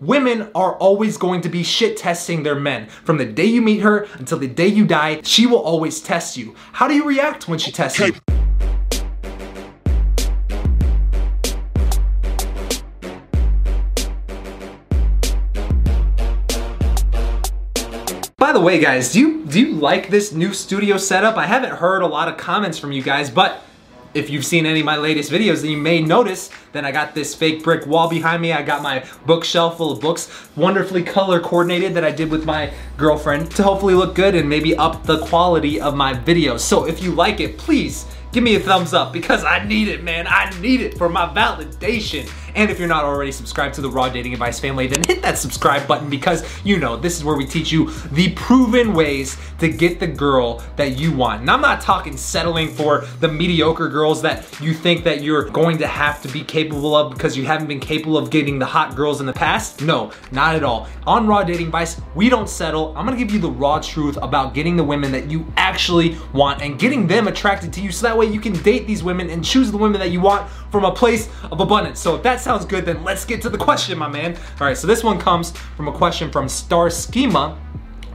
Women are always going to be shit testing their men. From the day you meet her until the day you die, she will always test you. How do you react when she tests you? By the way, guys, do you do you like this new studio setup? I haven't heard a lot of comments from you guys, but if you've seen any of my latest videos, then you may notice that I got this fake brick wall behind me. I got my bookshelf full of books, wonderfully color coordinated that I did with my girlfriend to hopefully look good and maybe up the quality of my videos. So if you like it, please give me a thumbs up because I need it, man. I need it for my validation. And if you're not already subscribed to the Raw Dating Advice family, then hit that subscribe button because you know this is where we teach you the proven ways to get the girl that you want. And I'm not talking settling for the mediocre girls that you think that you're going to have to be capable of because you haven't been capable of getting the hot girls in the past. No, not at all. On Raw Dating Advice, we don't settle. I'm gonna give you the raw truth about getting the women that you actually want and getting them attracted to you so that way you can date these women and choose the women that you want from a place of abundance. So if that sounds good, then let's get to the question, my man. All right, so this one comes from a question from Star Schema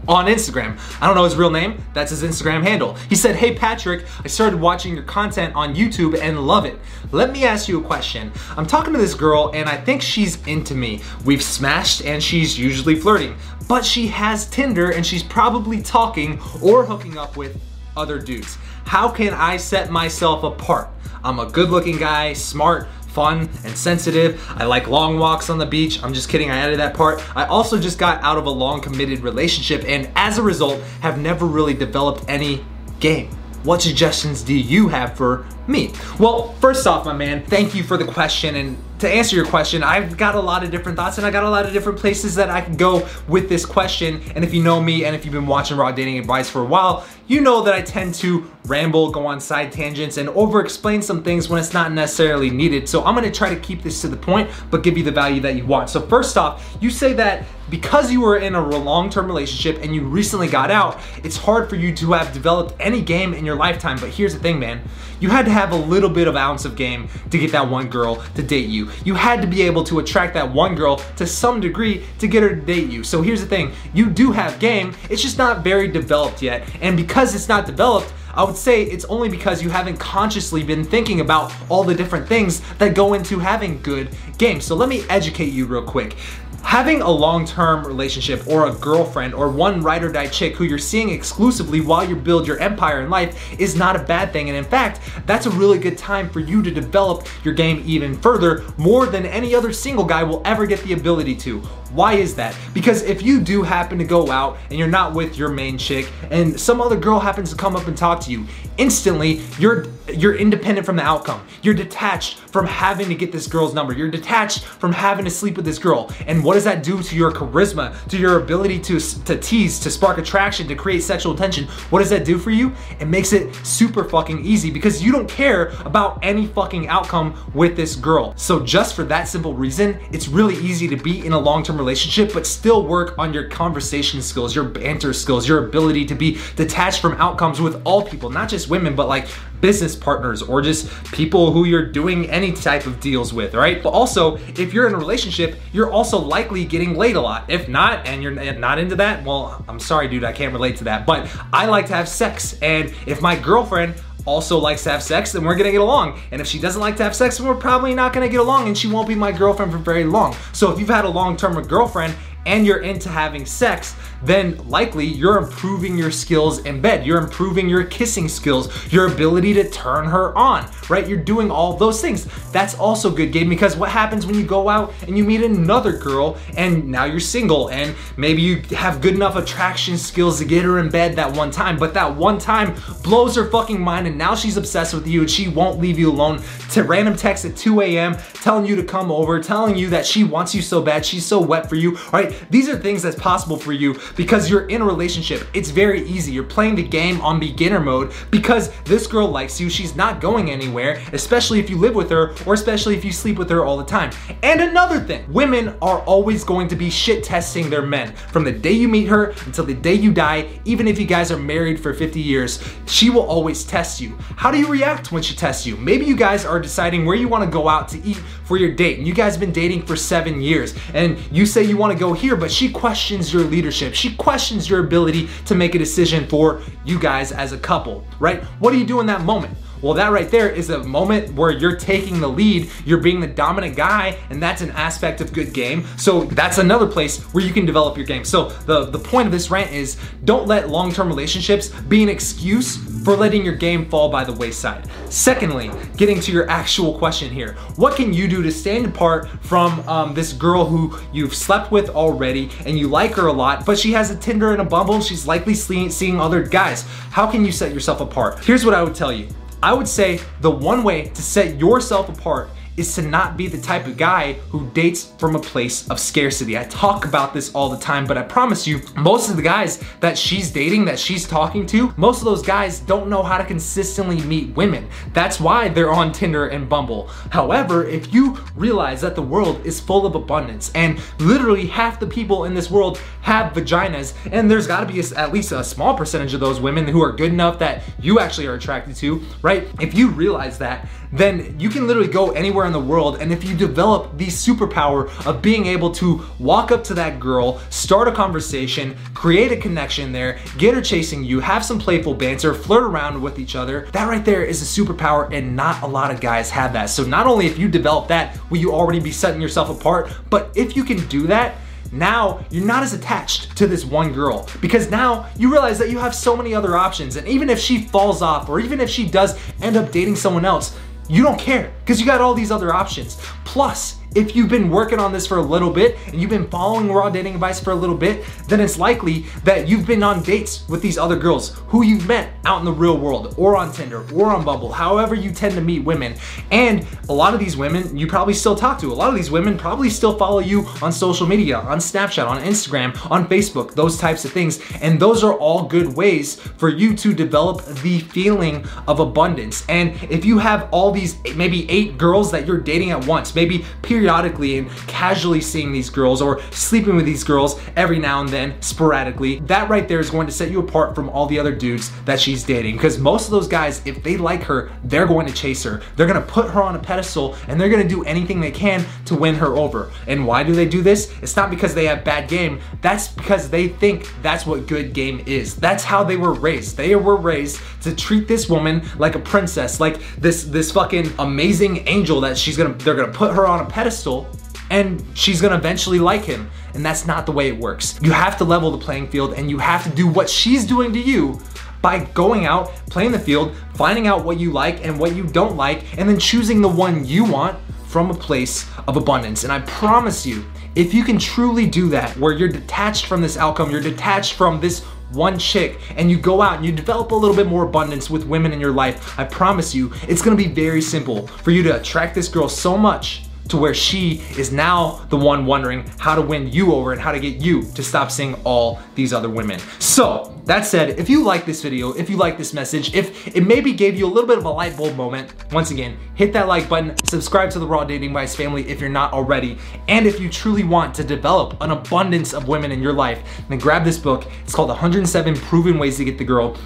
on Instagram. I don't know his real name, that's his Instagram handle. He said, Hey Patrick, I started watching your content on YouTube and love it. Let me ask you a question. I'm talking to this girl and I think she's into me. We've smashed and she's usually flirting, but she has Tinder and she's probably talking or hooking up with other dudes. How can I set myself apart? I'm a good looking guy, smart, fun and sensitive. I like long walks on the beach. I'm just kidding, I added that part. I also just got out of a long committed relationship and as a result have never really developed any game. What suggestions do you have for me? Well, first off, my man, thank you for the question and to answer your question, I've got a lot of different thoughts and I got a lot of different places that I can go with this question. And if you know me and if you've been watching Raw Dating Advice for a while, you know that I tend to ramble, go on side tangents, and over explain some things when it's not necessarily needed. So I'm gonna try to keep this to the point, but give you the value that you want. So first off, you say that because you were in a long-term relationship and you recently got out, it's hard for you to have developed any game in your lifetime. But here's the thing, man. You had to have a little bit of ounce of game to get that one girl to date you. You had to be able to attract that one girl to some degree to get her to date you. So here's the thing. You do have game. It's just not very developed yet. And because it's not developed, I would say it's only because you haven't consciously been thinking about all the different things that go into having good games. So let me educate you real quick. Having a long-term relationship or a girlfriend or one ride or die chick who you're seeing exclusively while you build your empire in life is not a bad thing. And in fact, that's a really good time for you to develop your game even further more than any other single guy will ever get the ability to. Why is that? Because if you do happen to go out and you're not with your main chick and some other girl happens to come up and talk to you, instantly you're you're independent from the outcome. You're detached from having to get this girl's number. You're detached from having to sleep with this girl. And what does that do to your charisma, to your ability to, to tease, to spark attraction, to create sexual tension? What does that do for you? It makes it super fucking easy because you don't care about any fucking outcome with this girl. So just for that simple reason, it's really easy to be in a long-term relationship, but still work on your conversation skills, your banter skills, your ability to be detached from outcomes with all people, not just women, but like business partners or just people who you're doing any type of deals with, right? But also, if you're in a relationship, you're also likely getting laid a lot. If not, and you're not into that, well, I'm sorry, dude, I can't relate to that. But I like to have sex, and if my girlfriend also likes to have sex, then we're gonna get along. And if she doesn't like to have sex, then we're probably not gonna get along and she won't be my girlfriend for very long. So if you've had a long-term girlfriend and you're into having sex, then likely you're improving your skills in bed. You're improving your kissing skills, your ability to turn her on, right? You're doing all those things. That's also good game because what happens when you go out and you meet another girl and now you're single and maybe you have good enough attraction skills to get her in bed that one time, but that one time blows her fucking mind and now she's obsessed with you and she won't leave you alone to random text at 2 a.m. telling you to come over, telling you that she wants you so bad, she's so wet for you, right? Right? These are things that's possible for you because you're in a relationship. It's very easy. You're playing the game on beginner mode because this girl likes you. She's not going anywhere, especially if you live with her or especially if you sleep with her all the time. And another thing, women are always going to be shit testing their men from the day you meet her until the day you die, even if you guys are married for 50 years, she will always test you. How do you react when she tests you? Maybe you guys are deciding where you want to go out to eat for your date and you guys have been dating for seven years and you say you want to go here, but she questions your leadership. She questions your ability to make a decision for you guys as a couple, right? What do you do in that moment? Well, that right there is a moment where you're taking the lead, you're being the dominant guy, and that's an aspect of good game. So that's another place where you can develop your game. So the, the point of this rant is don't let long-term relationships be an excuse for letting your game fall by the wayside. Secondly, getting to your actual question here, what can you do to stand apart from um, this girl who you've slept with already and you like her a lot, but she has a Tinder and a Bumble and she's likely seeing other guys? How can you set yourself apart? Here's what I would tell you. I would say the one way to set yourself apart is to not be the type of guy who dates from a place of scarcity. I talk about this all the time, but I promise you, most of the guys that she's dating, that she's talking to, most of those guys don't know how to consistently meet women. That's why they're on Tinder and Bumble. However, if you realize that the world is full of abundance and literally half the people in this world have vaginas, and there's gotta be at least a small percentage of those women who are good enough that you actually are attracted to, right? If you realize that, then you can literally go anywhere in the world. And if you develop the superpower of being able to walk up to that girl, start a conversation, create a connection there, get her chasing you, have some playful banter, flirt around with each other, that right there is a superpower and not a lot of guys have that. So not only if you develop that, will you already be setting yourself apart, but if you can do that, now you're not as attached to this one girl because now you realize that you have so many other options and even if she falls off or even if she does end up dating someone else you don't care because you got all these other options. Plus, if you've been working on this for a little bit and you've been following raw dating advice for a little bit, then it's likely that you've been on dates with these other girls who you've met out in the real world or on Tinder or on Bumble, however you tend to meet women. And a lot of these women you probably still talk to. A lot of these women probably still follow you on social media, on Snapchat, on Instagram, on Facebook, those types of things. And those are all good ways for you to develop the feeling of abundance. And if you have all these maybe eight girls that you're dating at once, maybe period periodically and casually seeing these girls or sleeping with these girls every now and then sporadically, that right there is going to set you apart from all the other dudes that she's dating. Because most of those guys, if they like her, they're going to chase her. They're gonna put her on a pedestal and they're gonna do anything they can to win her over. And why do they do this? It's not because they have bad game. That's because they think that's what good game is. That's how they were raised. They were raised to treat this woman like a princess, like this this fucking amazing angel that she's gonna they're gonna put her on a pedestal pedestal and she's gonna eventually like him. And that's not the way it works. You have to level the playing field and you have to do what she's doing to you by going out, playing the field, finding out what you like and what you don't like, and then choosing the one you want from a place of abundance. And I promise you, if you can truly do that, where you're detached from this outcome, you're detached from this one chick and you go out and you develop a little bit more abundance with women in your life, I promise you, it's gonna be very simple for you to attract this girl so much to where she is now the one wondering how to win you over and how to get you to stop seeing all these other women. So, that said, if you like this video, if you like this message, if it maybe gave you a little bit of a light bulb moment, once again, hit that like button, subscribe to the Raw Dating Advice family if you're not already, and if you truly want to develop an abundance of women in your life, then grab this book. It's called 107 Proven Ways to Get the Girl.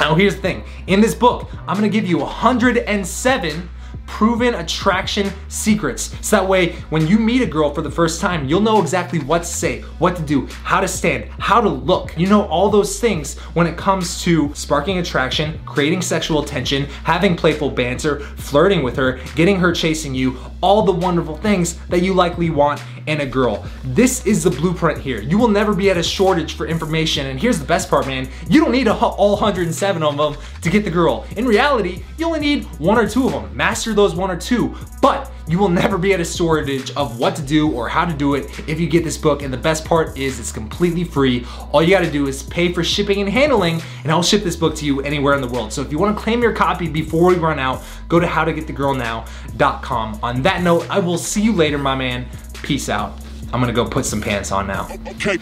Now here's the thing, in this book, I'm gonna give you 107 proven attraction secrets. So that way, when you meet a girl for the first time, you'll know exactly what to say, what to do, how to stand, how to look. You know all those things when it comes to sparking attraction, creating sexual tension, having playful banter, flirting with her, getting her chasing you, all the wonderful things that you likely want in a girl. This is the blueprint here. You will never be at a shortage for information. And here's the best part, man. You don't need all 107 of them to get the girl. In reality, you only need one or two of them. Master those one or two, but you will never be at a shortage of what to do or how to do it if you get this book. And the best part is it's completely free. All you gotta do is pay for shipping and handling, and I'll ship this book to you anywhere in the world. So if you wanna claim your copy before we run out, go to howtogetthegirlnow.com. On that note, I will see you later, my man. Peace out. I'm gonna go put some pants on now. Okay.